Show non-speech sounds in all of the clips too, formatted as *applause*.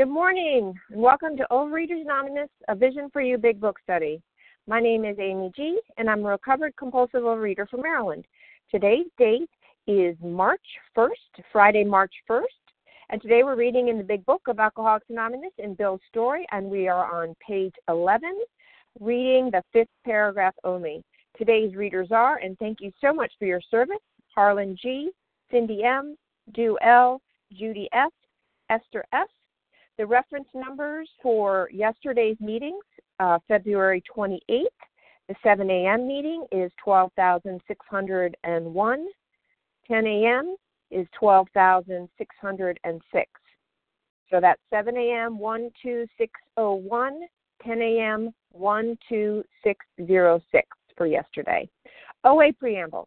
Good morning, and welcome to Overeaters Anonymous, a Vision for You Big Book Study. My name is Amy G, and I'm a recovered compulsive overeater from Maryland. Today's date is March 1st, Friday, March 1st, and today we're reading in the Big Book of Alcoholics Anonymous in Bill's story, and we are on page 11, reading the fifth paragraph only. Today's readers are, and thank you so much for your service, Harlan G., Cindy M., Du L., Judy F., Esther F., the reference numbers for yesterday's meetings, uh, February 28th, the 7 a.m. meeting is 12,601. 10 a.m. is 12,606. So that's 7 a.m. 12601, 10 a.m. 12606 for yesterday. OA Preamble.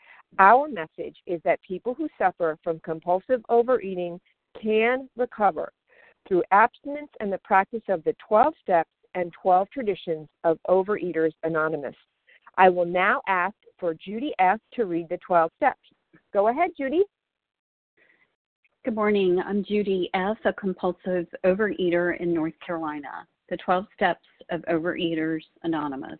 our message is that people who suffer from compulsive overeating can recover through abstinence and the practice of the 12 steps and 12 traditions of Overeaters Anonymous. I will now ask for Judy F. to read the 12 steps. Go ahead, Judy. Good morning. I'm Judy F., a compulsive overeater in North Carolina. The 12 steps of Overeaters Anonymous.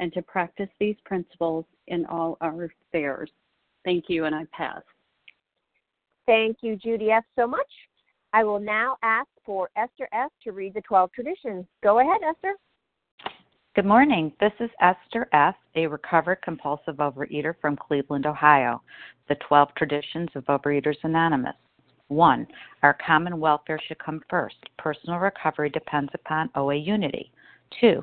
and to practice these principles in all our affairs. Thank you, and I pass. Thank you, Judy F., so much. I will now ask for Esther F. to read the 12 traditions. Go ahead, Esther. Good morning. This is Esther F., a recovered compulsive overeater from Cleveland, Ohio. The 12 traditions of Overeaters Anonymous. 1. Our common welfare should come first. Personal recovery depends upon OA unity. 2.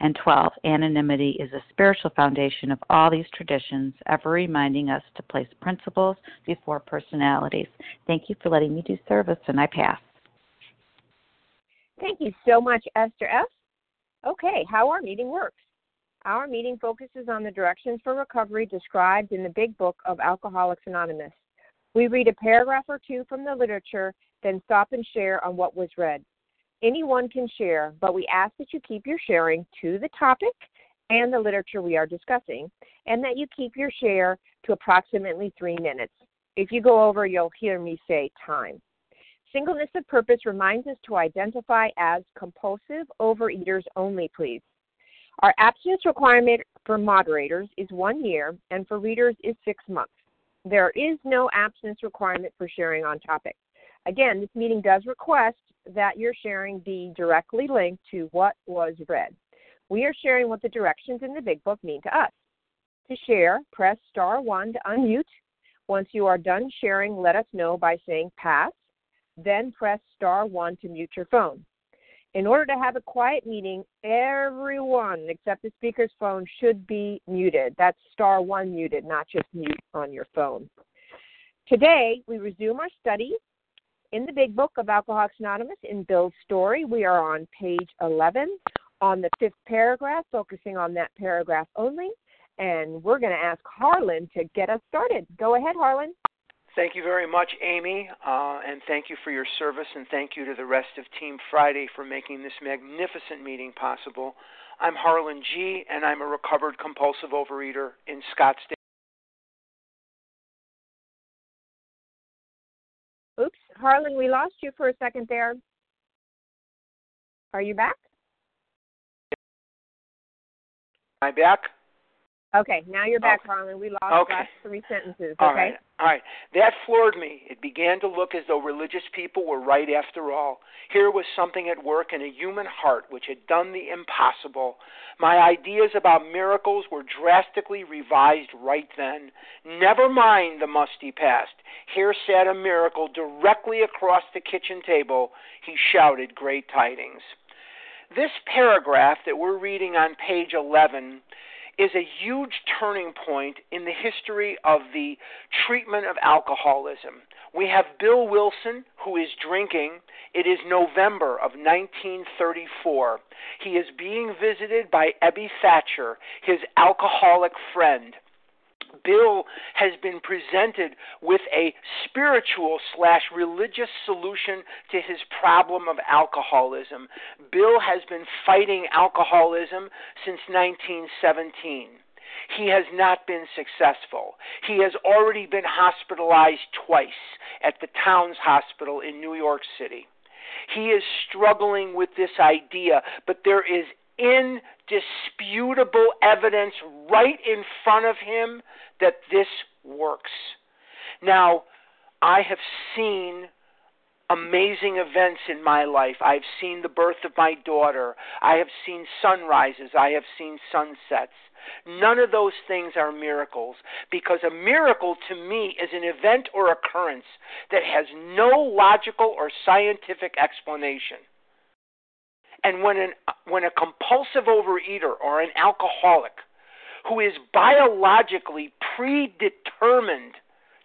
And 12, anonymity is a spiritual foundation of all these traditions, ever reminding us to place principles before personalities. Thank you for letting me do service, and I pass. Thank you so much, Esther F. Okay, how our meeting works. Our meeting focuses on the directions for recovery described in the Big Book of Alcoholics Anonymous. We read a paragraph or two from the literature, then stop and share on what was read. Anyone can share, but we ask that you keep your sharing to the topic and the literature we are discussing, and that you keep your share to approximately three minutes. If you go over, you'll hear me say time. Singleness of purpose reminds us to identify as compulsive overeaters only, please. Our abstinence requirement for moderators is one year, and for readers is six months. There is no abstinence requirement for sharing on topic. Again, this meeting does request that you're sharing be directly linked to what was read. We are sharing what the directions in the Big Book mean to us. To share, press star 1 to unmute. Once you are done sharing, let us know by saying pass, then press star 1 to mute your phone. In order to have a quiet meeting, everyone except the speaker's phone should be muted. That's star 1 muted, not just mute on your phone. Today, we resume our study in the big book of Alcoholics Anonymous in Bill's story. We are on page 11 on the fifth paragraph, focusing on that paragraph only. And we're going to ask Harlan to get us started. Go ahead, Harlan. Thank you very much, Amy, uh, and thank you for your service, and thank you to the rest of Team Friday for making this magnificent meeting possible. I'm Harlan G., and I'm a recovered compulsive overeater in Scottsdale. Harlan, we lost you for a second there. Are you back? I'm back? Okay, now you're back, okay. Harlan. We lost okay. last three sentences. Okay. right. All right. That floored me. It began to look as though religious people were right after all. Here was something at work in a human heart which had done the impossible. My ideas about miracles were drastically revised right then. Never mind the musty past. Here sat a miracle directly across the kitchen table. He shouted great tidings. This paragraph that we're reading on page 11 is a huge turning point in the history of the treatment of alcoholism. We have Bill Wilson, who is drinking. It is November of 1934. He is being visited by Ebby Thacher, his alcoholic friend. Bill has been presented with a spiritual slash religious solution to his problem of alcoholism. Bill has been fighting alcoholism since 1917. He has not been successful. He has already been hospitalized twice at the Towns Hospital in New York City. He is struggling with this idea, but there is indisputable evidence right in front of him that this works. Now, I have seen amazing events in my life. I've seen the birth of my daughter. I have seen sunrises. I have seen sunsets. None of those things are miracles because a miracle to me is an event or occurrence that has no logical or scientific explanation. And when an when a compulsive overeater or an alcoholic who is biologically predetermined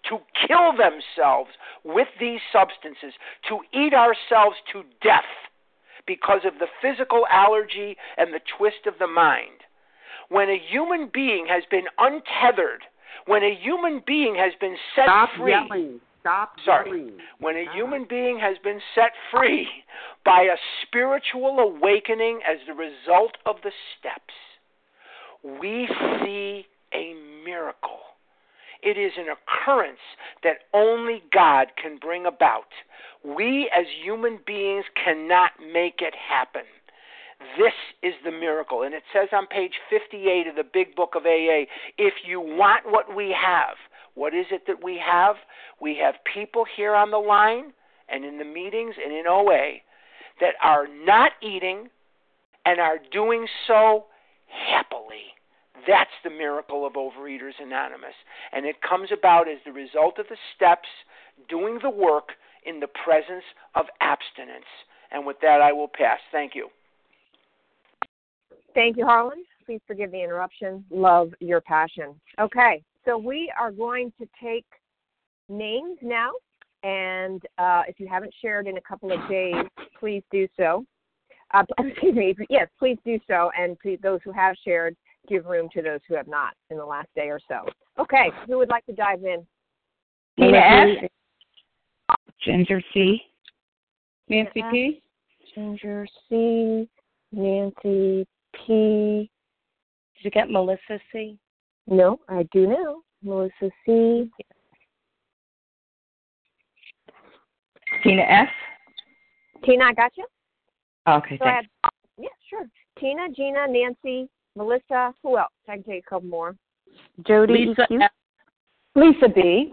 to kill themselves with these substances, to eat ourselves to death because of the physical allergy and the twist of the mind. When a human being has been untethered, when a human being has been set Stop free, yelling. Stop Sorry. yelling. when a human being has been set free by a spiritual awakening as the result of the steps, we see a miracle. It is an occurrence that only God can bring about. We as human beings cannot make it happen. This is the miracle. And it says on page 58 of the big book of AA if you want what we have, what is it that we have? We have people here on the line and in the meetings and in OA that are not eating and are doing so happily. That's the miracle of Overeaters Anonymous. And it comes about as the result of the steps, doing the work in the presence of abstinence. And with that, I will pass. Thank you. Thank you, Harlan. Please forgive the interruption. Love your passion. Okay, so we are going to take names now. And uh, if you haven't shared in a couple of days, please do so. Uh, *laughs* excuse me. Yes, please do so. And please, those who have shared, give room to those who have not in the last day or so. Okay, who would like to dive in? Tina S. Ginger C. Nancy P. Ginger C. Nancy P. Did you get Melissa C? No, I do now. Melissa C. Tina S. Tina, I got you. Okay, So I thanks. had, yeah, sure. Tina, Gina, Nancy, Melissa. Who else? I can take a couple more. Jody Lisa EQ. F. Lisa B.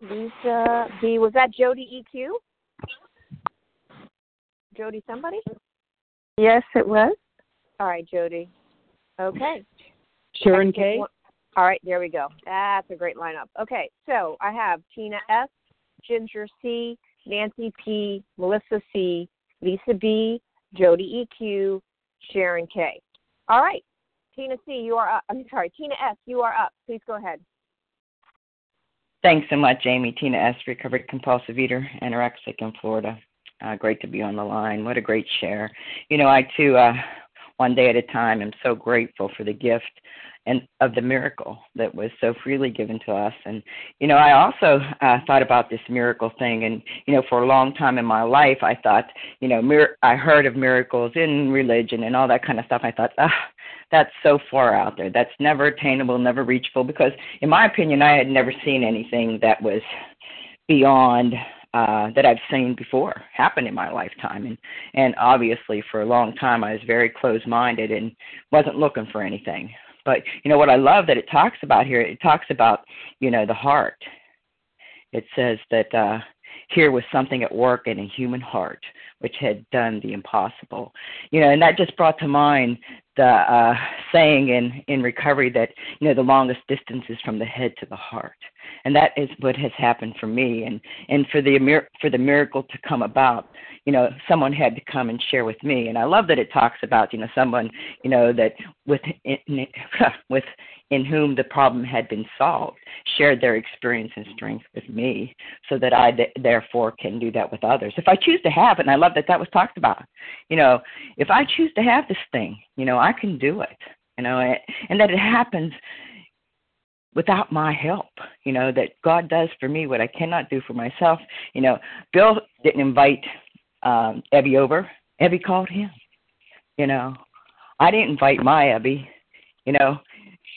Lisa B. Was that Jody EQ? Jody somebody? Yes, it was. All right, Jody. Okay. Sharon I K. All right, there we go. That's a great lineup. Okay, so I have Tina S, Ginger C, Nancy P, Melissa C, Lisa B, Jody EQ, Sharon K. All right, Tina C, you are up. I'm sorry, Tina S, you are up. Please go ahead. Thanks so much, Amy. Tina S., recovered compulsive eater, anorexic in Florida. Uh, great to be on the line. What a great share. You know, I too, uh, one day at a time, I'm so grateful for the gift and of the miracle that was so freely given to us. And you know, I also uh, thought about this miracle thing, and you know, for a long time in my life, I thought, you know, mir- I heard of miracles in religion and all that kind of stuff. I thought, ah, that's so far out there. That's never attainable, never reachable. Because, in my opinion, I had never seen anything that was beyond uh, that I've seen before happen in my lifetime. And and obviously, for a long time, I was very closed-minded and wasn't looking for anything. But you know what I love that it talks about here. It talks about you know the heart. It says that uh, here was something at work in a human heart which had done the impossible. You know, and that just brought to mind the uh, saying in in recovery that you know the longest distance is from the head to the heart, and that is what has happened for me. And and for the for the miracle to come about, you know, someone had to come and share with me. And I love that it talks about you know someone you know that with in, *laughs* with in whom the problem had been solved shared their experience and strength with me so that I th- therefore can do that with others. If I choose to have it, and I love that that was talked about, you know, if I choose to have this thing, you know, I can do it, you know, and that it happens without my help, you know, that God does for me what I cannot do for myself. You know, Bill didn't invite um, Ebby over, Ebby called him, you know. I didn't invite my Ebby, you know,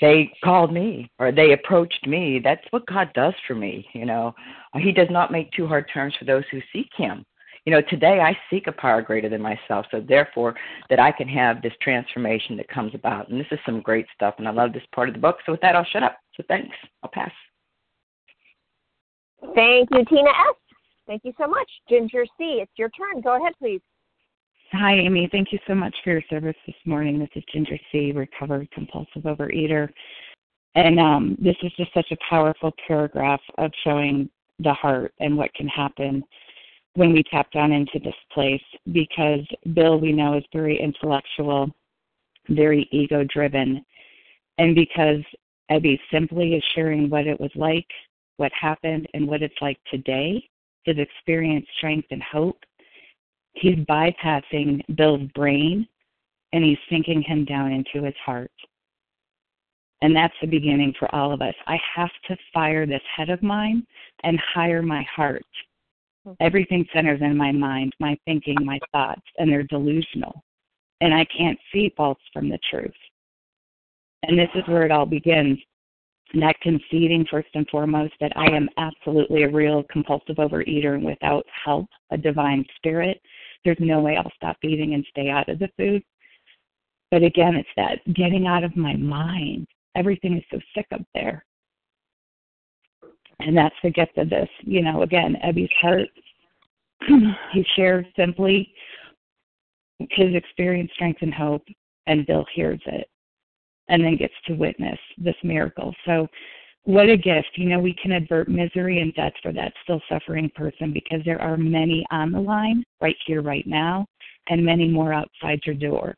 they called me or they approached me. That's what God does for me, you know. He does not make too hard terms for those who seek him. You know, today I seek a power greater than myself, so therefore that I can have this transformation that comes about. And this is some great stuff, and I love this part of the book. So with that, I'll shut up. So thanks. I'll pass. Thank you, Tina S. Thank you so much. Ginger C, it's your turn. Go ahead, please. Hi, Amy. Thank you so much for your service this morning. This is Ginger C, recovered compulsive overeater. And um, this is just such a powerful paragraph of showing the heart and what can happen when we tap down into this place because Bill, we know, is very intellectual, very ego driven. And because Ebby simply is sharing what it was like, what happened, and what it's like today, his experience, strength, and hope, he's bypassing Bill's brain and he's sinking him down into his heart. And that's the beginning for all of us. I have to fire this head of mine and hire my heart. Mm-hmm. Everything centers in my mind, my thinking, my thoughts, and they're delusional. And I can't see false from the truth. And this is where it all begins. not conceding first and foremost that I am absolutely a real compulsive overeater and without help, a divine spirit, there's no way I'll stop eating and stay out of the food. But again, it's that getting out of my mind. Everything is so sick up there. And that's the gift of this. You know, again, Ebby's heart, *clears throat* he shares simply his experience, strength, and hope, and Bill hears it and then gets to witness this miracle. So, what a gift. You know, we can avert misery and death for that still suffering person because there are many on the line right here, right now, and many more outside your door.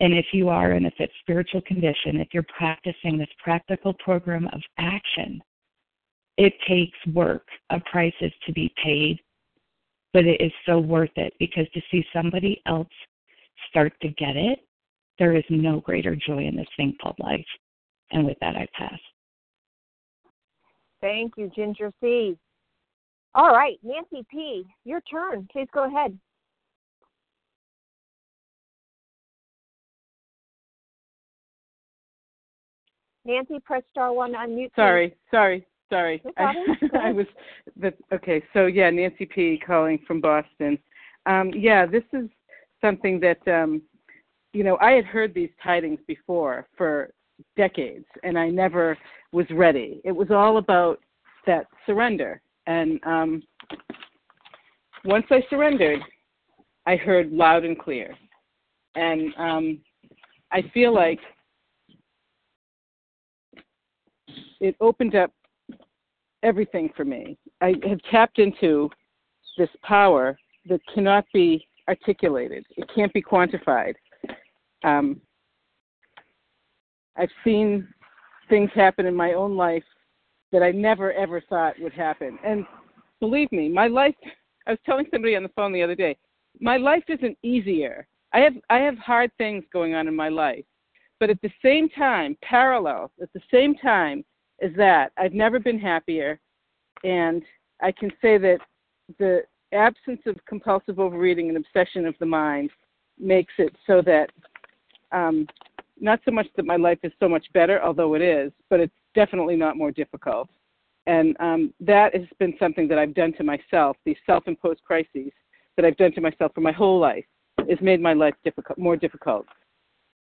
And if you are in a fit spiritual condition, if you're practicing this practical program of action, it takes work. A price is to be paid, but it is so worth it because to see somebody else start to get it there is no greater joy in this thing called life. And with that, I pass. Thank you, Ginger C. All right, Nancy P., your turn. Please go ahead. Nancy, press star one to unmute. Sorry, sorry, sorry. No I, *laughs* I was, the, okay. So yeah, Nancy P. calling from Boston. Um, yeah, this is something that um, you know, I had heard these tidings before for decades, and I never was ready. It was all about that surrender. And um, once I surrendered, I heard loud and clear. And um, I feel like it opened up everything for me. I have tapped into this power that cannot be articulated, it can't be quantified. Um, I've seen things happen in my own life that I never ever thought would happen. And believe me, my life I was telling somebody on the phone the other day, my life isn't easier. I have I have hard things going on in my life. But at the same time, parallel, at the same time as that, I've never been happier and I can say that the absence of compulsive overeating and obsession of the mind makes it so that um, not so much that my life is so much better, although it is, but it's definitely not more difficult. And um, that has been something that I've done to myself. These self-imposed crises that I've done to myself for my whole life has made my life difficult, more difficult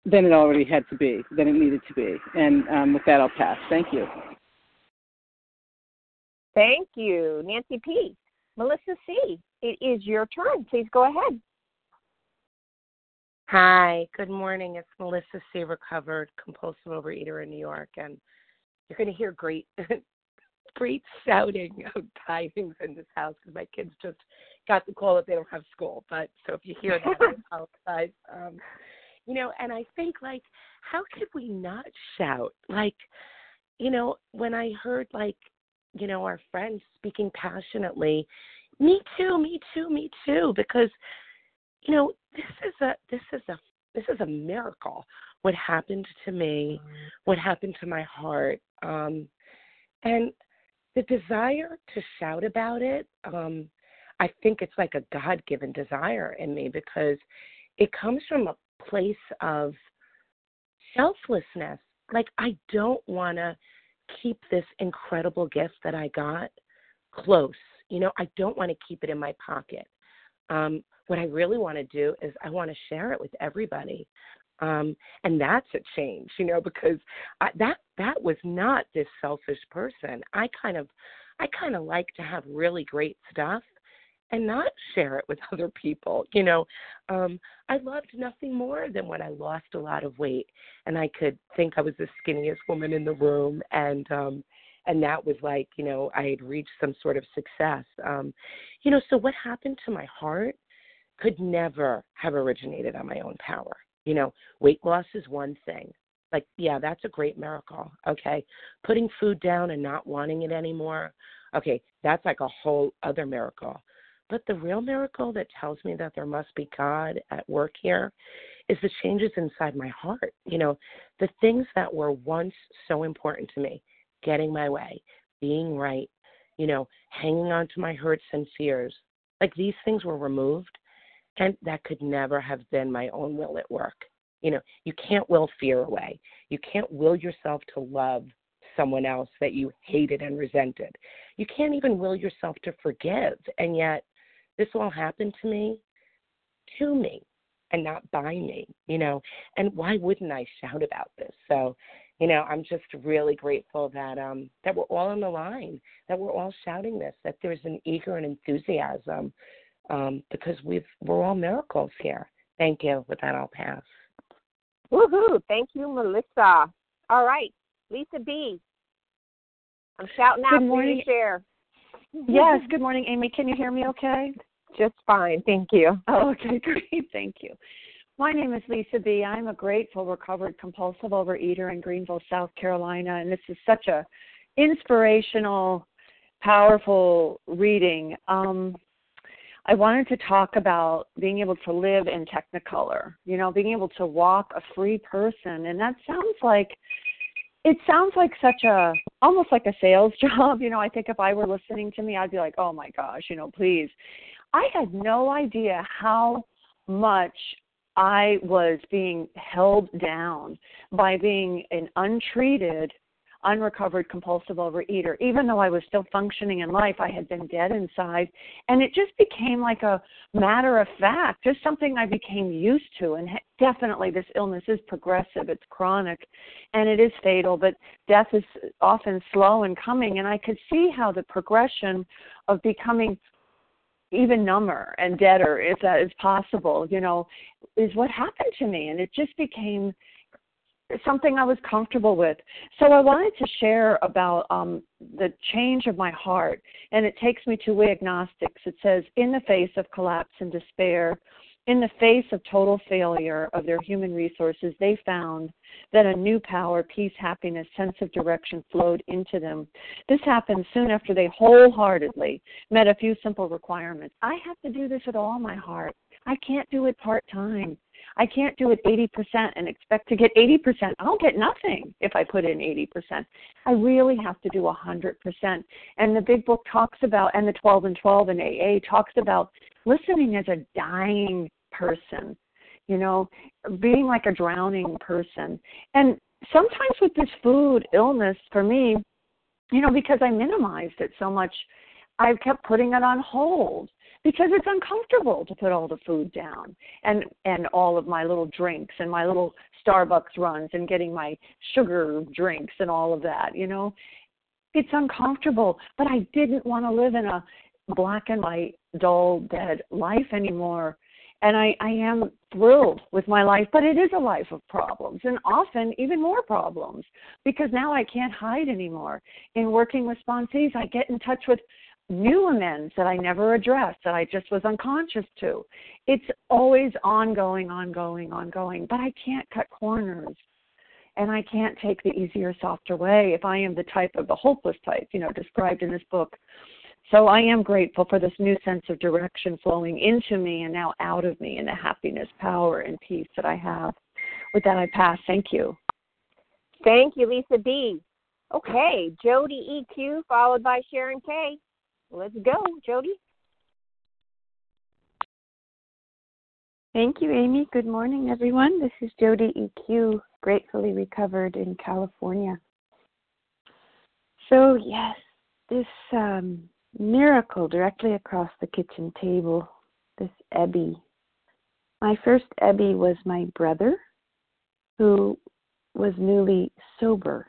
than it already had to be, than it needed to be. And um, with that, I'll pass. Thank you. Thank you, Nancy P. Melissa C. It is your turn. Please go ahead. Hi, good morning. It's Melissa C., recovered compulsive overeater in New York, and you're going to hear great, *laughs* great shouting of tidings in this house because my kids just got the call that they don't have school. But so if you hear that, I *laughs* apologize. Um, you know, and I think like, how could we not shout? Like, you know, when I heard like, you know, our friends speaking passionately, me too, me too, me too, because you know, this is a this is a this is a miracle. What happened to me, what happened to my heart, um, and the desire to shout about it. Um, I think it's like a God given desire in me because it comes from a place of selflessness. Like, I don't want to keep this incredible gift that I got close. You know, I don't want to keep it in my pocket. Um, what I really want to do is I want to share it with everybody. Um, and that's a change, you know, because I, that that was not this selfish person. I kind of I kind of like to have really great stuff and not share it with *laughs* other people. You know, um, I loved nothing more than when I lost a lot of weight and I could think I was the skinniest woman in the room and um and that was like, you know, I had reached some sort of success. Um, you know, so what happened to my heart could never have originated on my own power. You know, weight loss is one thing. Like, yeah, that's a great miracle. Okay. Putting food down and not wanting it anymore. Okay, that's like a whole other miracle. But the real miracle that tells me that there must be God at work here is the changes inside my heart. You know, the things that were once so important to me getting my way, being right, you know, hanging on to my hurts and fears. Like these things were removed and that could never have been my own will at work. You know, you can't will fear away. You can't will yourself to love someone else that you hated and resented. You can't even will yourself to forgive. And yet, this all happened to me, to me, and not by me, you know. And why wouldn't I shout about this? So, you know, I'm just really grateful that um that we're all on the line, that we're all shouting this, that there's an eager and enthusiasm, um, because we've we're all miracles here. Thank you. With that, I'll pass. Woohoo! Thank you, Melissa. All right, Lisa B. I'm shouting out good morning. for you to share. Yes, good morning, Amy. Can you hear me okay? Just fine, thank you. Oh, okay, *laughs* great, thank you. My name is Lisa B. I'm a grateful recovered compulsive overeater in Greenville, South Carolina, and this is such a inspirational, powerful reading. Um, I wanted to talk about being able to live in Technicolor, you know, being able to walk a free person. And that sounds like it sounds like such a almost like a sales *laughs* job. You know, I think if I were listening to me, I'd be like, oh my gosh, you know, please. I had no idea how much I was being held down by being an untreated unrecovered compulsive overeater. Even though I was still functioning in life, I had been dead inside. And it just became like a matter of fact, just something I became used to. And definitely, this illness is progressive, it's chronic, and it is fatal, but death is often slow in coming. And I could see how the progression of becoming even number and deader, if that is possible, you know, is what happened to me. And it just became something I was comfortable with. So I wanted to share about um, the change of my heart, and it takes me to We Agnostics. It says, In the face of collapse and despair, in the face of total failure of their human resources, they found that a new power, peace, happiness, sense of direction flowed into them. This happened soon after they wholeheartedly met a few simple requirements. I have to do this with all my heart. I can't do it part time. I can't do it 80% and expect to get 80%. I'll get nothing if I put in 80%. I really have to do 100%. And the big book talks about, and the 12 and 12 and AA talks about listening as a dying person, you know, being like a drowning person. And sometimes with this food illness, for me, you know, because I minimized it so much, I've kept putting it on hold because it's uncomfortable to put all the food down and and all of my little drinks and my little Starbucks runs and getting my sugar drinks and all of that, you know. It's uncomfortable, but I didn't want to live in a black and white, dull, dead life anymore. And I, I am thrilled with my life, but it is a life of problems and often even more problems because now I can't hide anymore. In working with sponsees, I get in touch with new amends that I never addressed that I just was unconscious to. It's always ongoing, ongoing, ongoing, but I can't cut corners. And I can't take the easier, softer way if I am the type of the hopeless type, you know, described in this book. So I am grateful for this new sense of direction flowing into me and now out of me and the happiness, power, and peace that I have. With that, I pass. Thank you. Thank you, Lisa B. Okay, Jody EQ, followed by Sharon K. Let's go, Jody. Thank you, Amy. Good morning, everyone. This is Jody EQ, gratefully recovered in California. So, yes, this um, miracle directly across the kitchen table, this Ebby. My first Ebby was my brother, who was newly sober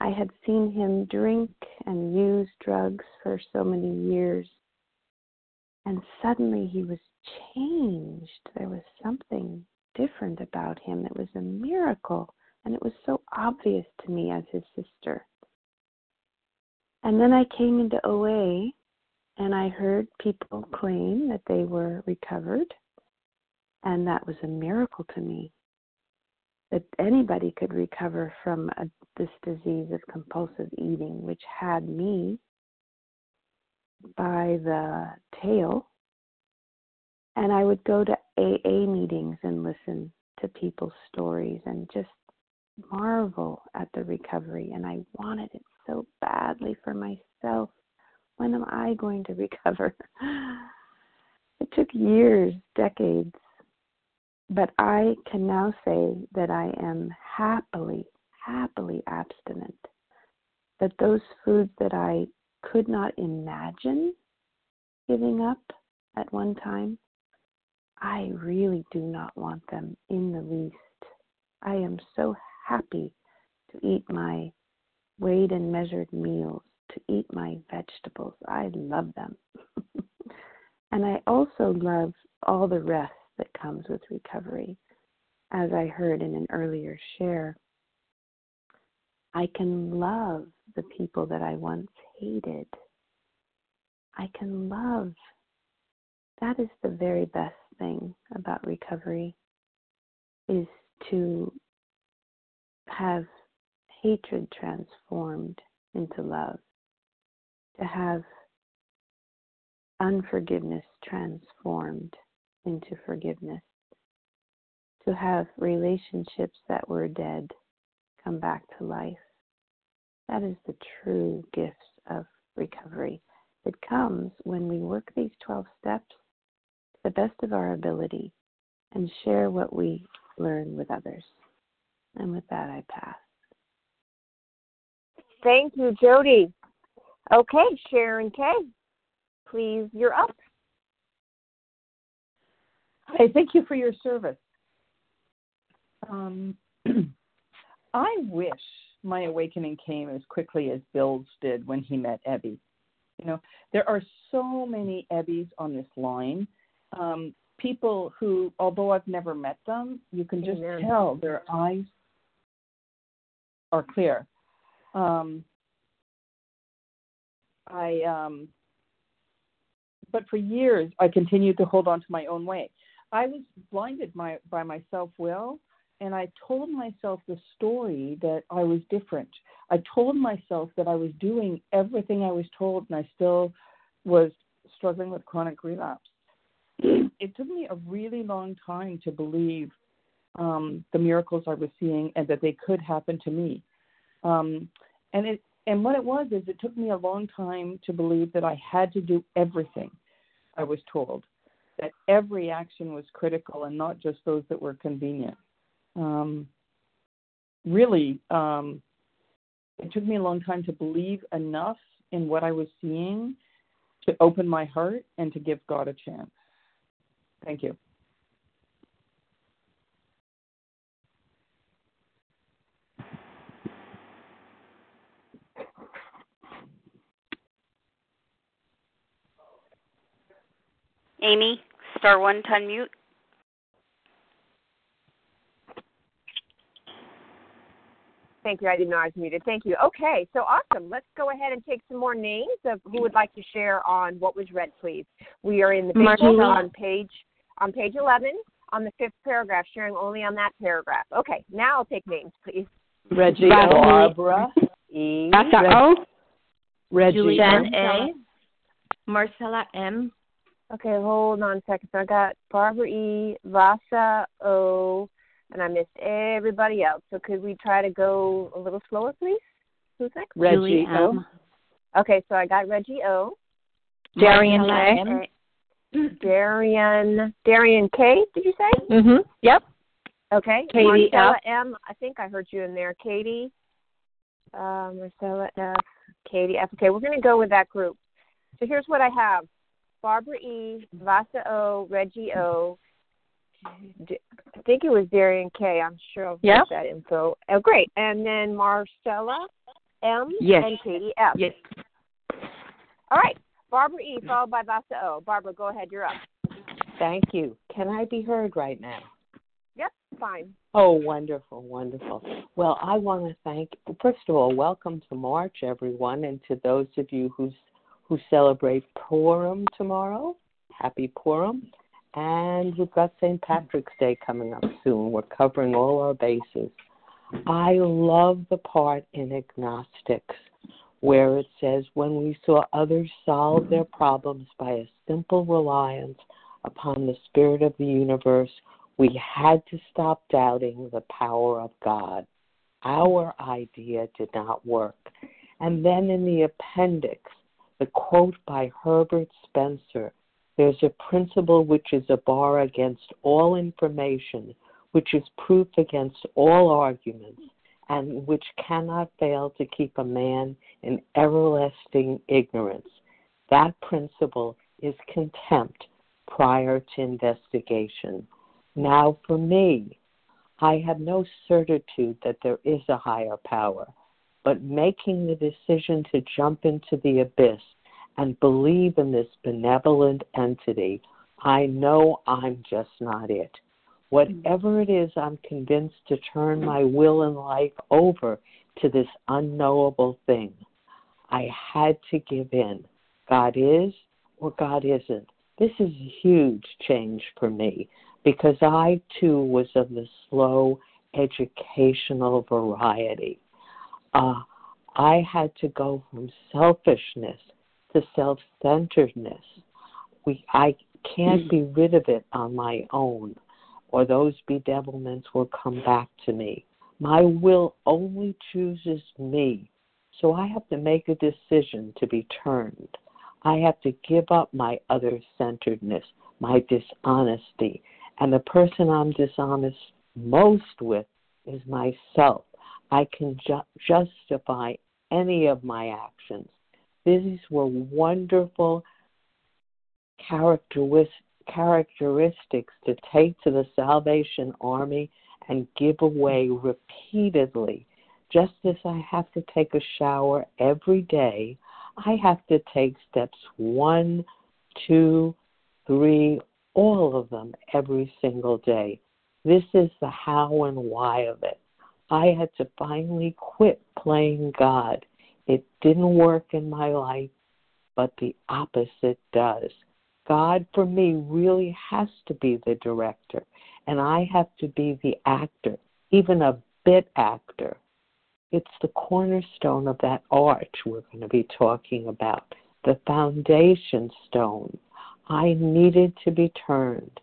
I had seen him drink and use drugs for so many years. And suddenly he was changed. There was something different about him. It was a miracle. And it was so obvious to me as his sister. And then I came into OA and I heard people claim that they were recovered. And that was a miracle to me that anybody could recover from a, this disease of compulsive eating, which had me by the tail. And I would go to AA meetings and listen to people's stories and just marvel at the recovery. And I wanted it so badly for myself. When am I going to *laughs* recover? It took years, decades but I can now say that I am happily, happily abstinent. that those foods that I could not imagine giving up at one time, I really do not want them in the least. I am so happy to eat my weighed and measured meals, to eat my vegetables. I love them. *laughs* and I also love all the rest that comes with recovery. As I heard in an earlier share, I can love the people that I once hated. I can love. That is the very best thing about recovery is to have hatred transformed into love, to have unforgiveness transformed into forgiveness, to have relationships that were dead come back to life. That is the true gift of recovery. It comes when we work these 12 steps to the best of our ability and share what we learn with others. And with that, I pass. Thank you, Jody. Okay, Sharon Kay, please, you're up. Hi, thank you for your service. Um, *clears throat* I wish my awakening came as quickly as Bill's did when he met Ebby. You know, there are so many Ebbies on this line. Um, people who, although I've never met them, you can just Amen. tell their eyes are clear. Um, I, um, but for years, I continued to hold on to my own way. I was blinded my, by my self will, and I told myself the story that I was different. I told myself that I was doing everything I was told, and I still was struggling with chronic relapse. It took me a really long time to believe um, the miracles I was seeing and that they could happen to me. Um, and it and what it was is it took me a long time to believe that I had to do everything I was told, that every action was critical and not just those that were convenient. Um, really, um, it took me a long time to believe enough in what I was seeing to open my heart and to give God a chance. Thank you. Amy, star one to unmute. Thank you. I didn't know I was muted. Thank you. Okay, so awesome. Let's go ahead and take some more names of who would like to share on what was read, please. We are in the big on page on page eleven on the fifth paragraph, sharing only on that paragraph. Okay, now I'll take names, please. Reggie, Barbara. Barbara, E, Rasa Reg- O. Reggie, Julianne Marcella. A. Marcella M. Okay, hold on a second. So I got Barbara E, Vasa O, and I missed everybody else. So could we try to go a little slower, please? Who's next? Reggie, Julie O. M. Okay, so I got Reggie O. Darian Marcella K. A. *clears throat* Darian Darian K. Did you say? Mm-hmm. Yep. Okay. Katie Marcella F. M. I think I heard you in there. Katie. Uh, Marcella F. Katie F. Okay, we're going to go with that group. So here's what I have: Barbara E. Vasa O. Reggie O. D- I think it was Darian K. I'm sure I'll Yep. get that info. Oh, great. And then Marcella M. Yes. and Katie F. Yes. All right. Barbara E. followed by Vasa O. Barbara, go ahead. You're up. Thank you. Can I be heard right now? Yep. Fine. Oh, wonderful, wonderful. Well, I want to thank, first of all, welcome to March, everyone, and to those of you who's, who celebrate Purim tomorrow. Happy Purim. And we've got St. Patrick's Day coming up soon. We're covering all our bases. I love the part in Agnostics where it says, When we saw others solve their problems by a simple reliance upon the Spirit of the universe, we had to stop doubting the power of God. Our idea did not work. And then in the appendix, the quote by Herbert Spencer there's a principle which is a bar against all information, which is proof against all arguments, and which cannot fail to keep a man in everlasting ignorance. That principle is contempt prior to investigation. Now, for me, I have no certitude that there is a higher power, but making the decision to jump into the abyss and believe in this benevolent entity, I know I'm just not it. Whatever it is, I'm convinced to turn my will and life over to this unknowable thing. I had to give in. God is or God isn't. This is a huge change for me because I too was of the slow educational variety. Uh, I had to go from selfishness to self centeredness. We I can't be rid of it on my own or those bedevilments will come back to me. My will only chooses me. So I have to make a decision to be turned. I have to give up my other centeredness, my dishonesty. And the person I'm dishonest most with is myself. I can ju- justify any of my actions. These were wonderful characteristics characteristics to take to the Salvation Army and give away repeatedly. Just as I have to take a shower every day, I have to take steps one, two, three, all of them every single day. This is the how and why of it. I had to finally quit playing God. It didn't work in my life, but the opposite does. God for me really has to be the director, and I have to be the actor, even a bit actor. It's the cornerstone of that arch we're going to be talking about, the foundation stone. I needed to be turned.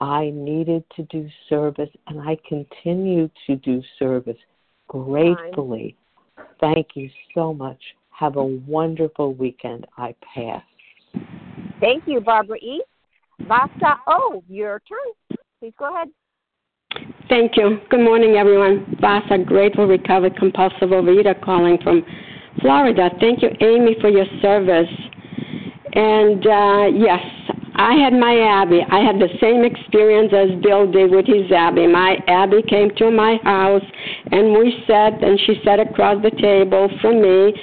I needed to do service, and I continue to do service gratefully. Thank you so much. Have a wonderful weekend. I pass. Thank you, Barbara E. Vasa O, your turn. Please go ahead. Thank you. Good morning, everyone. Vasa, grateful, recovered, compulsive overeater calling from Florida. Thank you, Amy, for your service. And uh, yes, I had my Ebby. I had the same experience as Bill did with his Ebby. My Ebby came to my house, and we sat, and she sat across the table from me,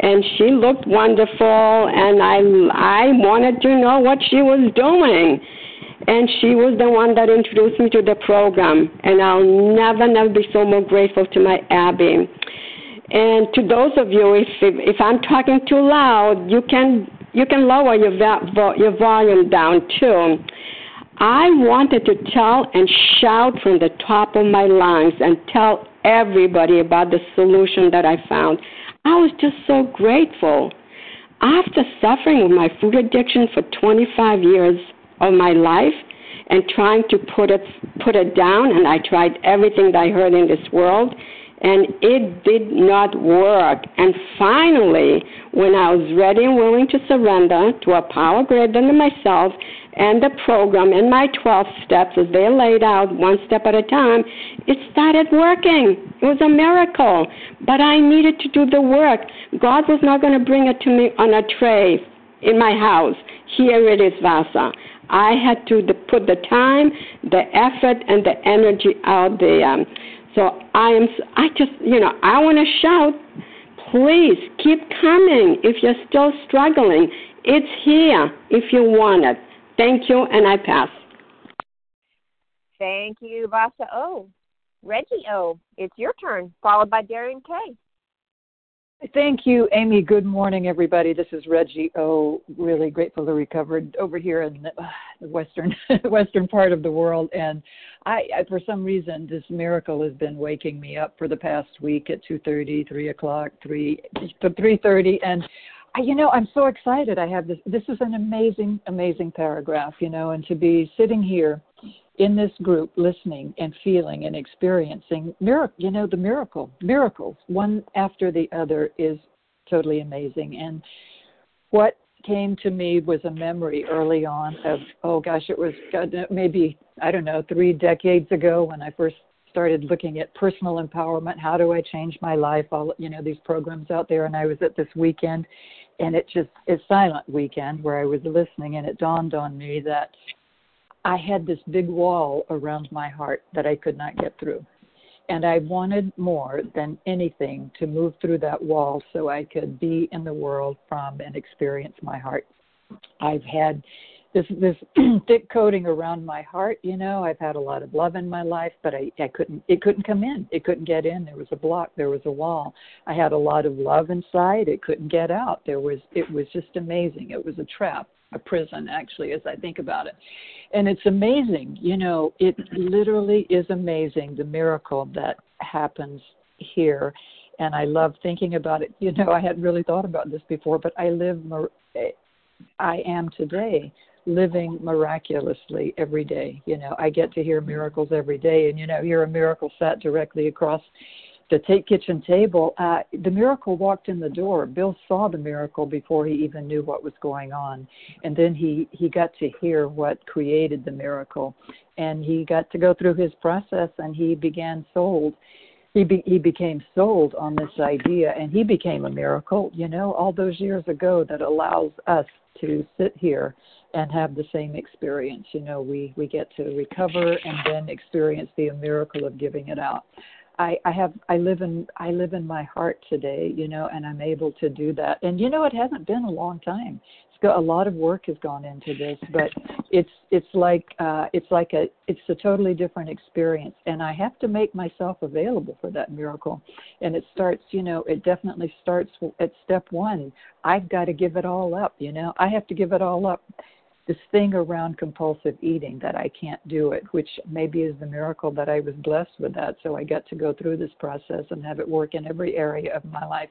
and she looked wonderful and I I wanted to know what she was doing. And she was the one that introduced me to the program and I'll never never be so more grateful to my Ebby. And to those of you if if, if I'm talking too loud, you can you can lower your vo- your volume down too. I wanted to tell and shout from the top of my lungs and tell everybody about the solution that I found. I was just so grateful. After suffering with my food addiction for 25 years of my life and trying to put it put it down and I tried everything that I heard in this world and it did not work. And finally, when I was ready and willing to surrender to a power greater than myself and the program and my 12 steps as they're laid out one step at a time, it started working. It was a miracle. But I needed to do the work. God was not going to bring it to me on a tray in my house. Here it is, Vasa. I had to put the time, the effort, and the energy out there. So I am. I just, you know, I want to shout. Please keep coming. If you're still struggling, it's here. If you want it. Thank you, and I pass. Thank you, Vasa O. Reggie O, it's your turn, followed by Darian K. Thank you, Amy. Good morning, everybody. This is Reggie O. Really grateful to recovered over here in the *sighs* western *laughs* western part of the world, and I, I, for some reason, this miracle has been waking me up for the past week at two thirty, three o'clock, three three thirty, and you know I'm so excited. I have this. This is an amazing, amazing paragraph, you know, and to be sitting here in this group listening and feeling and experiencing miracle you know the miracle miracles one after the other is totally amazing and what came to me was a memory early on of oh gosh it was uh, maybe i don't know 3 decades ago when i first started looking at personal empowerment. How do I change my life? All you know, these programs out there. And I was at this weekend, and it just it's silent weekend where I was listening, and it dawned on me that I had this big wall around my heart that I could not get through. And I wanted more than anything to move through that wall so I could be in the world from and experience my heart. I've had this this *clears throat* thick coating around my heart you know. I've had a lot of love in my life but i i couldn't it couldn't come in. It couldn't get in. There was a block. There was a wall. I had a lot of love inside. It couldn't get out. There was it was just amazing. It was a trap a prison actually as i think about it. And it's amazing you know it literally is amazing the miracle that happens here. And i love thinking about it. You know i hadn't really thought about this before but i live I am today living miraculously every day. You know, I get to hear miracles every day, and you know, hear a miracle sat directly across the take kitchen table. Uh, the miracle walked in the door. Bill saw the miracle before he even knew what was going on, and then he he got to hear what created the miracle, and he got to go through his process, and he began sold he be, he became sold on this idea and he became a miracle you know all those years ago that allows us to sit here and have the same experience. You know, we we get to recover and then experience the miracle of giving it out. I, I have I live in I live in my heart today, you know, and I'm able to do that. And you know, it hasn't been a long time. It's got a lot of work has gone into this, but it's it's like uh, it's like a it's a totally different experience. And I have to make myself available for that miracle. And it starts, you know, it definitely starts at step one. I've got to give it all up. You know, I have to give it all up this thing around compulsive eating that I can't do it, which maybe is the miracle that I was blessed with that. So I get to go through this process and have it work in every area of my life.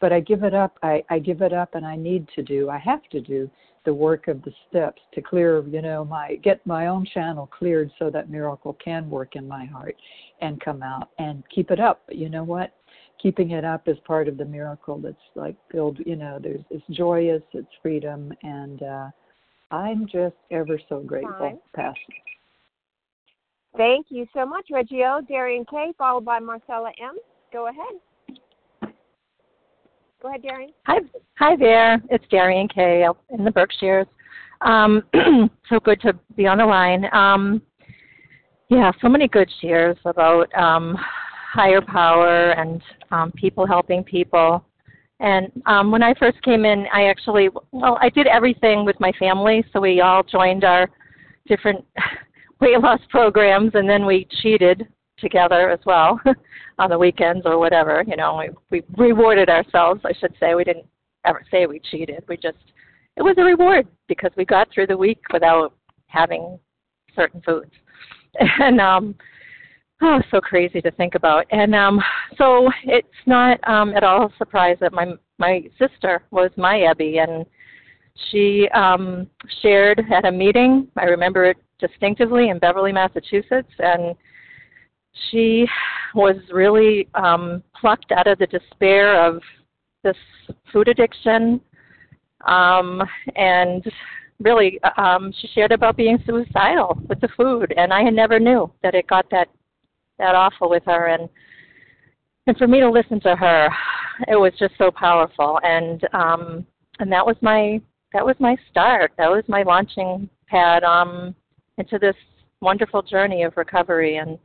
But I give it up. I, I give it up, and I need to do. I have to do the work of the steps to clear, you know, my get my own channel cleared so that miracle can work in my heart and come out and keep it up. But you know what? Keeping it up is part of the miracle that's like filled, you know, there's it's joyous, it's freedom and uh I'm just ever so grateful, Pastor. Thank you so much, Reggie O. Darian K, followed by Marcella M. Go ahead. Go ahead, Darian. Hi, hi there. It's Darian K in the Berkshires. Um, *clears throat* so good to be on the line. Um, yeah, so many good shares about um, higher power and um, people helping people. And um, when I first came in, I actually, well, I did everything with my family. So we all joined our different *laughs* weight loss programs, and then we cheated together as well *laughs* on the weekends or whatever. You know, we we rewarded ourselves. I should say we didn't ever say we cheated. We just it was a reward because we got through the week without having certain foods. *laughs* And um, oh, so crazy to think about. And um, so it's not um, at all a surprise that my my sister was my Ebby, and she um, shared at a meeting. I remember it distinctively in Beverly, Massachusetts, and she was really um, plucked out of the despair of this food addiction, um, and really um, she shared about being suicidal with the food, and I had never knew that it got that that awful with her and and for me to listen to her it was just so powerful and um and that was my that was my start that was my launching pad um into this wonderful journey of recovery and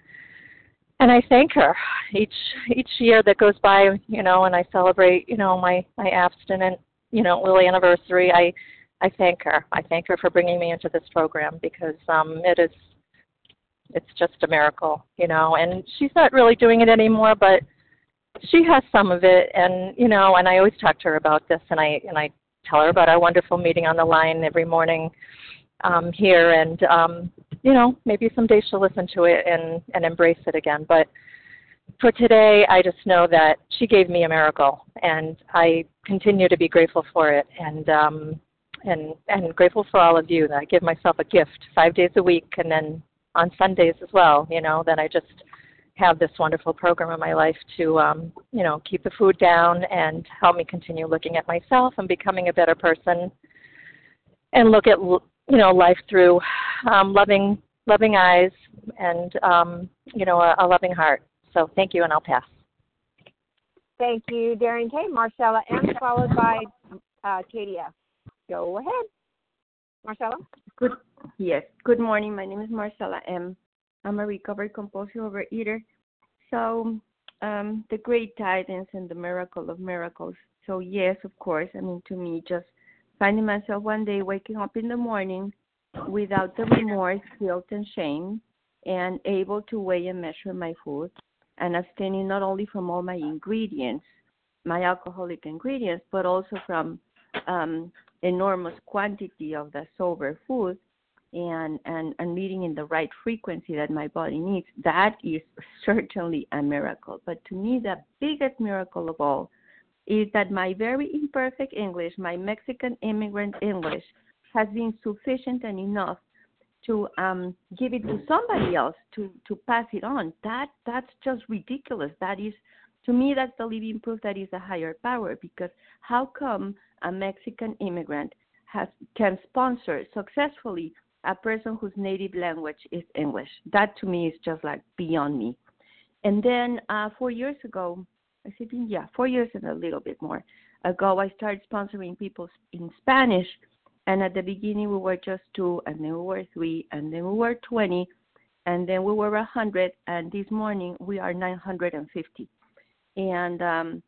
and I thank her each each year that goes by, you know, and I celebrate, you know, my my abstinent, you know, little anniversary. I I thank her. I thank her for bringing me into this program because um, it is it's just a miracle, you know. And she's not really doing it anymore, but she has some of it, and you know. And I always talk to her about this, and I and I tell her about our wonderful meeting on the line every morning um, here, and um, you know, maybe someday she'll listen to it and and embrace it again. But for today, I just know that she gave me a miracle, and I continue to be grateful for it, and um, and and grateful for all of you that I give myself a gift five days a week, and then on Sundays as well. You know that I just have this wonderful program in my life to um, you know keep the food down and help me continue looking at myself and becoming a better person, and look at you know life through um, loving loving eyes and um, you know a, a loving heart. So thank you, and I'll pass. Thank you, Darian K. Marcella M. followed by uh, Katie F. Go ahead, Marcella. Good. Yes. Good morning. My name is Marcella M. I'm a recovered compulsive overeater. So um, the great tidings and the miracle of miracles. So yes, of course. I mean, to me, just finding myself one day waking up in the morning without the remorse, guilt, and shame, and able to weigh and measure my food, and abstaining not only from all my ingredients, my alcoholic ingredients, but also from um, enormous quantity of the sober food and, and, and meeting in the right frequency that my body needs, that is certainly a miracle. But to me, the biggest miracle of all is that my very imperfect English, my Mexican immigrant English, has been sufficient and enough to um, give it to somebody else to to pass it on. That that's just ridiculous. That is, to me, that's the living proof that is a higher power. Because how come a Mexican immigrant has can sponsor successfully a person whose native language is English? That to me is just like beyond me. And then uh, four years ago, I said, yeah, four years and a little bit more ago, I started sponsoring people in Spanish and at the beginning, we were just two, and then we were three, and then we were 20, and then we were 100, and this morning we are 950. And um,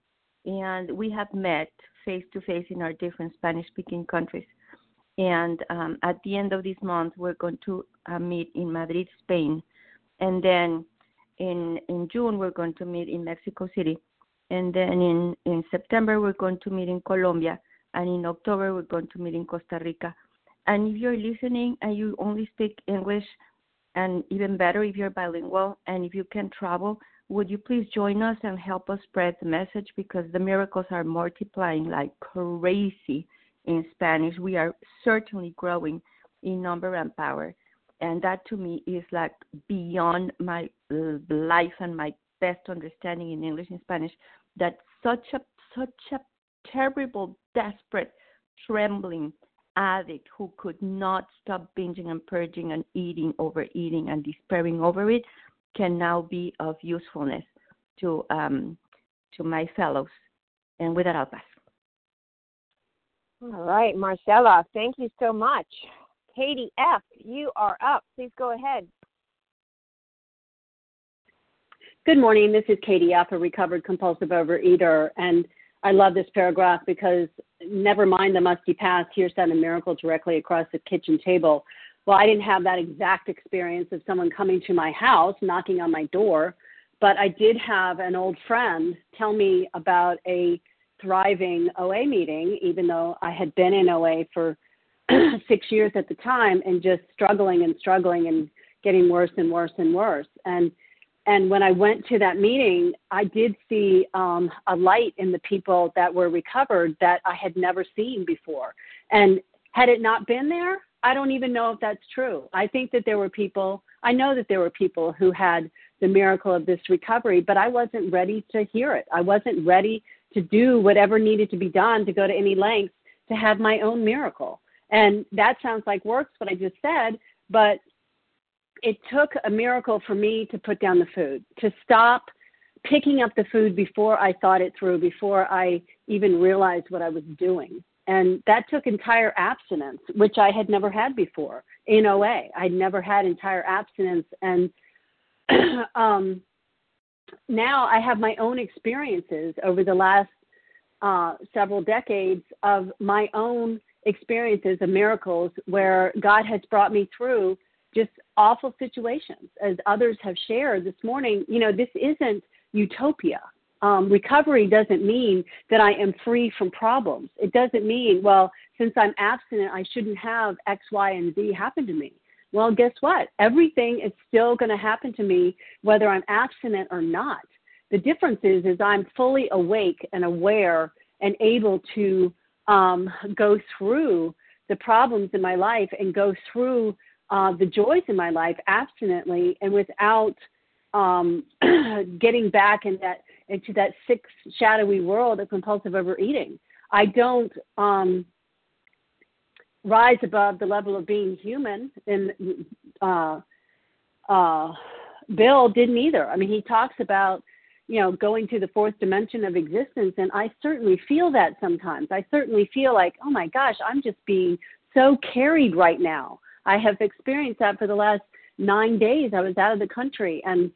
and we have met face to face in our different Spanish-speaking countries. And um, at the end of this month, we're going to uh, meet in Madrid, Spain, and then in in June we're going to meet in Mexico City, and then in in September we're going to meet in Colombia and in October we're going to meet in Costa Rica. And if you're listening and you only speak English, and even better if you're bilingual and if you can travel, would you please join us and help us spread the message because the miracles are multiplying like crazy in Spanish. We are certainly growing in number and power. And that to me is like beyond my uh, life and my best understanding in English and Spanish that such a such a terrible, desperate, trembling addict who could not stop binging and purging and eating, overeating, and despairing over it can now be of usefulness to um, to my fellows. And with that, I'll pass. All right, Marcella, thank you so much. Katie F., you are up. Please go ahead. Good morning. This is Katie F., a recovered compulsive overeater. And I love this paragraph because never mind the musty past, here's seven miracle directly across the kitchen table. Well, I didn't have that exact experience of someone coming to my house, knocking on my door, but I did have an old friend tell me about a thriving OA meeting, even though I had been in OA for *clears throat* six years at the time and just struggling and struggling and getting worse and worse and worse. And and when I went to that meeting, I did see um, a light in the people that were recovered that I had never seen before. And had it not been there, I don't even know if that's true. I think that there were people, I know that there were people who had the miracle of this recovery, but I wasn't ready to hear it. I wasn't ready to do whatever needed to be done to go to any lengths to have my own miracle. And that sounds like works, what I just said, but it took a miracle for me to put down the food, to stop picking up the food before I thought it through, before I even realized what I was doing. And that took entire abstinence, which I had never had before in OA. I'd never had entire abstinence. And *clears throat* um, now I have my own experiences over the last uh, several decades of my own experiences of miracles where God has brought me through just awful situations. As others have shared this morning, you know, this isn't utopia. Um, recovery doesn't mean that I am free from problems. It doesn't mean, well, since I'm abstinent, I shouldn't have X, Y, and Z happen to me. Well, guess what? Everything is still going to happen to me whether I'm abstinent or not. The difference is, is I'm fully awake and aware and able to um, go through the problems in my life and go through uh, the joys in my life abstinently and without um, *clears throat* getting back in that into that sick, shadowy world of compulsive overeating. I don't um, rise above the level of being human and uh, uh, Bill didn't either. I mean, he talks about you know going to the fourth dimension of existence, and I certainly feel that sometimes. I certainly feel like, oh my gosh, I'm just being so carried right now. I have experienced that for the last nine days. I was out of the country, and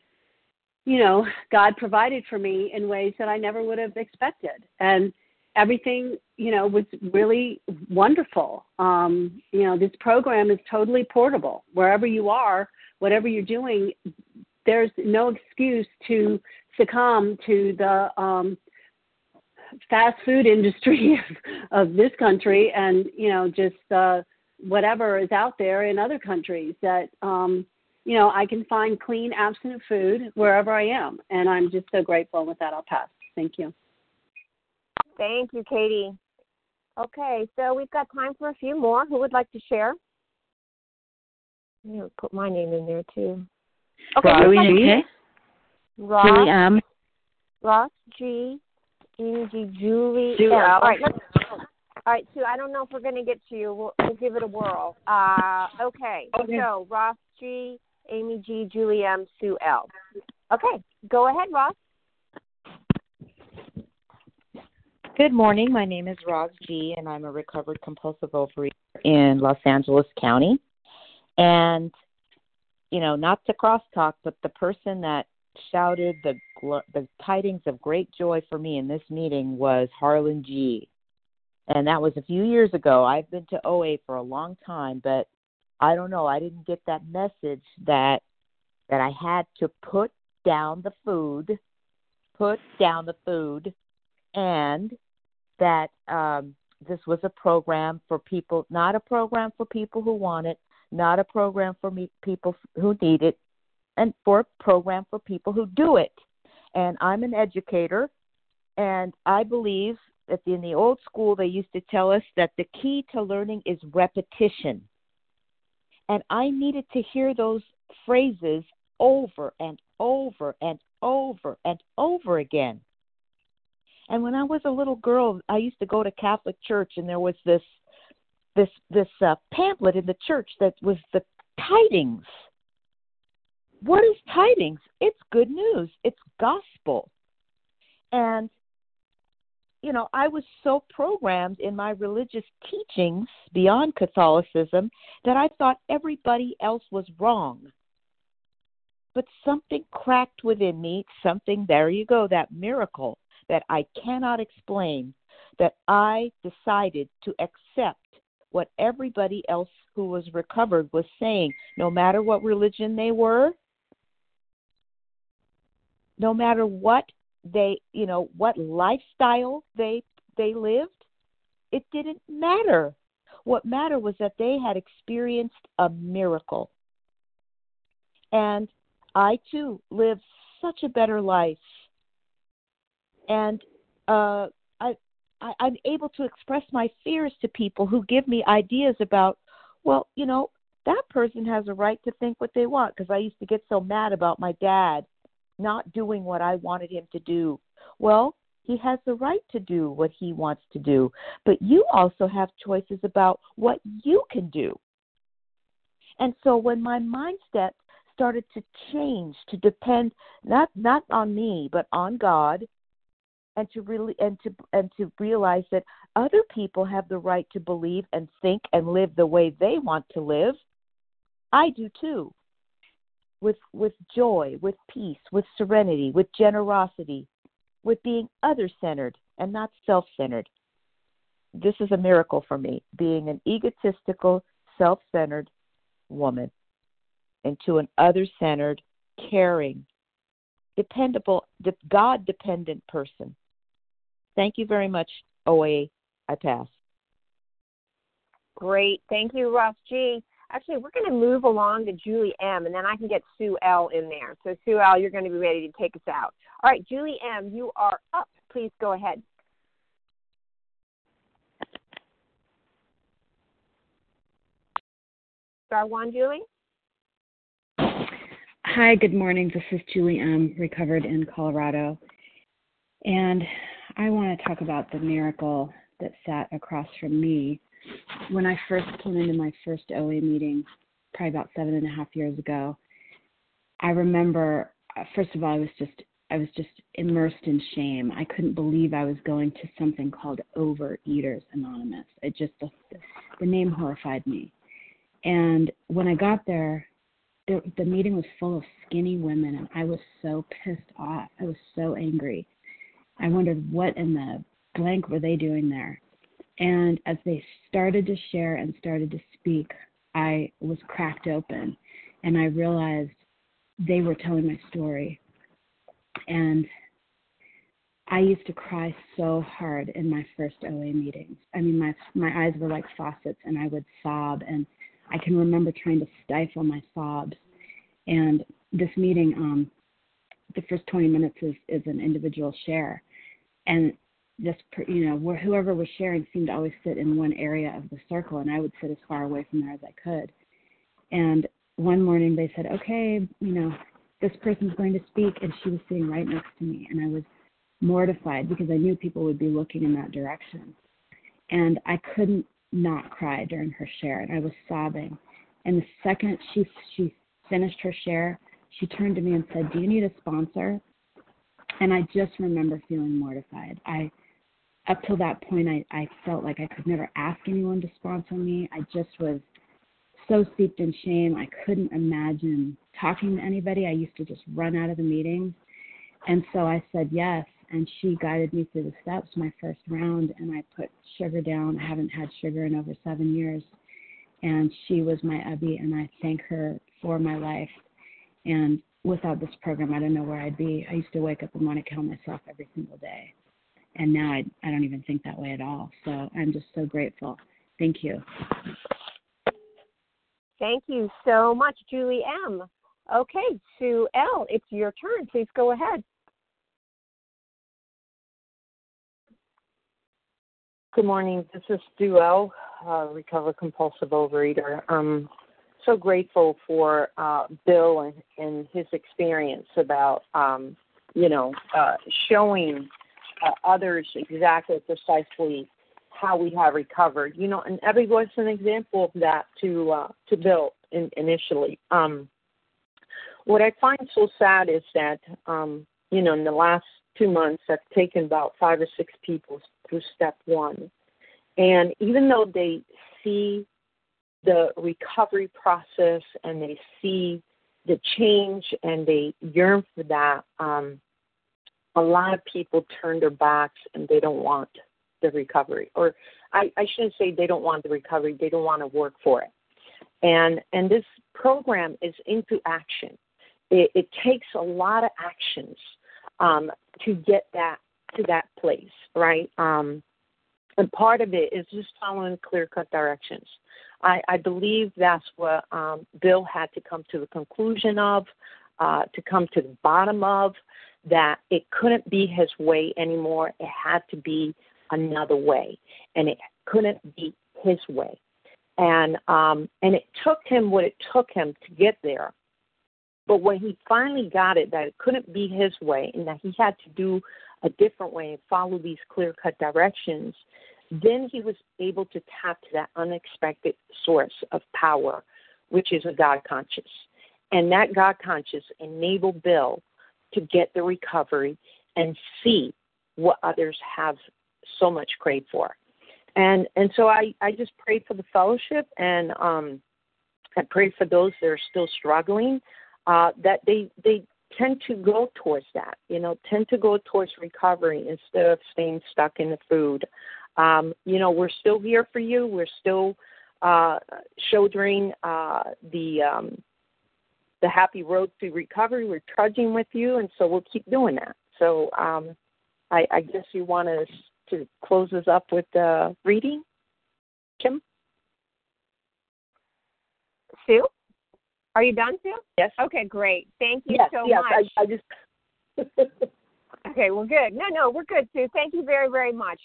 you know, God provided for me in ways that I never would have expected, and everything you know was really wonderful. Um, you know, this program is totally portable wherever you are, whatever you're doing. There's no excuse to succumb to the um, fast food *laughs* industry of, of this country, and you know, just uh, whatever is out there in other countries that um, you know I can find clean, abstinent food wherever I am, and I'm just so grateful. With that, I'll pass. Thank you. Thank you, Katie. Okay, so we've got time for a few more. Who would like to share? I'm put my name in there too. Okay, Ross G. Ross, Julie M. Ross G. Angie, Julie. Sue M. L. All right, let's, all right, Sue. I don't know if we're going to get to you. We'll, we'll give it a whirl. Uh, okay, Okay. so Ross G, Amy G, Julie M, Sue L. Okay, go ahead, Ross. Good morning. My name is Roz G, and I'm a recovered compulsive overeater in Los Angeles County. And, you know, not to crosstalk, but the person that shouted the the tidings of great joy for me in this meeting was Harlan G. And that was a few years ago. I've been to OA for a long time, but I don't know. I didn't get that message that that I had to put down the food, put down the food, and that um, this was a program for people, not a program for people who want it, not a program for me, people who need it, and for a program for people who do it. And I'm an educator, and I believe that in the old school they used to tell us that the key to learning is repetition. And I needed to hear those phrases over and over and over and over again. And when I was a little girl, I used to go to Catholic church, and there was this this this uh, pamphlet in the church that was the tidings. What is tidings? It's good news. It's gospel. And you know, I was so programmed in my religious teachings beyond Catholicism that I thought everybody else was wrong. But something cracked within me, something, there you go, that miracle that I cannot explain, that I decided to accept what everybody else who was recovered was saying, no matter what religion they were, no matter what they, you know, what lifestyle they they lived, it didn't matter. What mattered was that they had experienced a miracle. And I too lived such a better life and uh, I, I I'm able to express my fears to people who give me ideas about, well, you know, that person has a right to think what they want because I used to get so mad about my dad not doing what I wanted him to do. Well, he has the right to do what he wants to do, but you also have choices about what you can do. And so when my mindset started to change to depend not not on me but on God and to really and to and to realize that other people have the right to believe and think and live the way they want to live i do too with with joy with peace with serenity with generosity with being other centered and not self centered this is a miracle for me being an egotistical self centered woman into an other centered caring dependable god dependent person Thank you very much, OA. I pass. Great. Thank you, Ross G. Actually, we're going to move along to Julie M, and then I can get Sue L in there. So, Sue L, you're going to be ready to take us out. All right, Julie M, you are up. Please go ahead. Star one, Julie. Hi, good morning. This is Julie M, recovered in Colorado. And I want to talk about the miracle that sat across from me when I first came into my first OA meeting, probably about seven and a half years ago. I remember, uh, first of all, I was just I was just immersed in shame. I couldn't believe I was going to something called Overeaters Anonymous. It just the, the name horrified me. And when I got there, the, the meeting was full of skinny women, and I was so pissed off. I was so angry. I wondered what in the blank were they doing there. And as they started to share and started to speak, I was cracked open, and I realized they were telling my story and I used to cry so hard in my first OA meetings. I mean, my my eyes were like faucets, and I would sob. And I can remember trying to stifle my sobs. And this meeting, um, the first 20 minutes is is an individual share, and this you know whoever was sharing seemed to always sit in one area of the circle, and I would sit as far away from there as I could. And one morning they said, okay, you know, this person's going to speak and she was sitting right next to me and i was mortified because i knew people would be looking in that direction. And i couldn't not cry during her share and i was sobbing. And the second she she finished her share she turned to me and said do you need a sponsor? And i just remember feeling mortified. I up till that point i i felt like i could never ask anyone to sponsor me i just was so steeped in shame i couldn't imagine talking to anybody. I used to just run out of the meetings. And so I said yes, and she guided me through the steps my first round, and I put sugar down. I haven't had sugar in over seven years. And she was my Ebby, and I thank her for my life. And without this program, I don't know where I'd be. I used to wake up and want to kill myself every single day. And now I, I don't even think that way at all. So I'm just so grateful. Thank you. Thank you so much, Julie M. Okay, Sue L., it's your turn. Please go ahead. Good morning. This is Sue L., uh, recovered compulsive overeater. I'm so grateful for uh, Bill and, and his experience about, um, you know, uh, showing uh, others exactly precisely how we have recovered. You know, and was an example of that to uh, to Bill in, initially. Um, what I find so sad is that, um, you know, in the last two months, I've taken about five or six people through step one. And even though they see the recovery process and they see the change and they yearn for that, um, a lot of people turn their backs and they don't want the recovery. Or I, I shouldn't say they don't want the recovery, they don't want to work for it. And and this program is into action it, it takes a lot of actions um, to get that to that place, right? Um, and part of it is just following clear cut directions. I, I believe that's what um, Bill had to come to the conclusion of, uh, to come to the bottom of, that it couldn't be his way anymore. It had to be another way, and it couldn't be his way. And um, and it took him what it took him to get there. But when he finally got it that it couldn't be his way and that he had to do a different way and follow these clear cut directions, then he was able to tap to that unexpected source of power, which is a God conscious. And that God conscious enabled Bill to get the recovery and see what others have so much craved for. And and so I, I just pray for the fellowship and um I pray for those that are still struggling uh, that they they tend to go towards that, you know, tend to go towards recovery instead of staying stuck in the food. Um, you know, we're still here for you. We're still uh, shouldering uh, the um, the happy road to recovery. We're trudging with you, and so we'll keep doing that. So um, I, I guess you want us to close us up with uh, reading, Kim. Sue. Are you done, Sue? Yes. Okay, great. Thank you yes, so yes, much. I, I just. *laughs* okay, well, good. No, no, we're good, Sue. Thank you very, very much.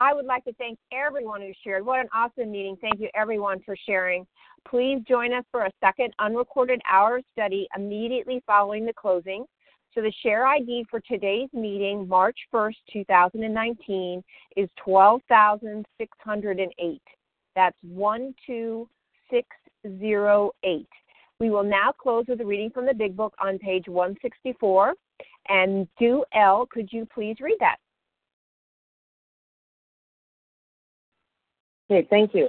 I would like to thank everyone who shared. What an awesome meeting. Thank you, everyone, for sharing. Please join us for a second unrecorded hour of study immediately following the closing. So, the share ID for today's meeting, March 1st, 2019, is 12,608. That's 12608. We will now close with a reading from the Big Book on page 164. And Do L, could you please read that? Okay, thank you.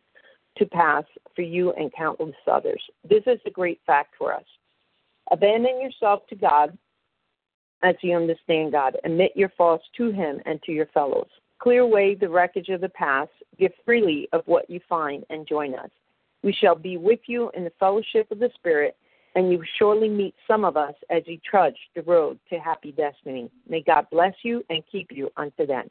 to pass for you and countless others. This is a great fact for us. Abandon yourself to God as you understand God. Admit your faults to Him and to your fellows. Clear away the wreckage of the past. Give freely of what you find and join us. We shall be with you in the fellowship of the Spirit, and you will surely meet some of us as you trudge the road to happy destiny. May God bless you and keep you unto then.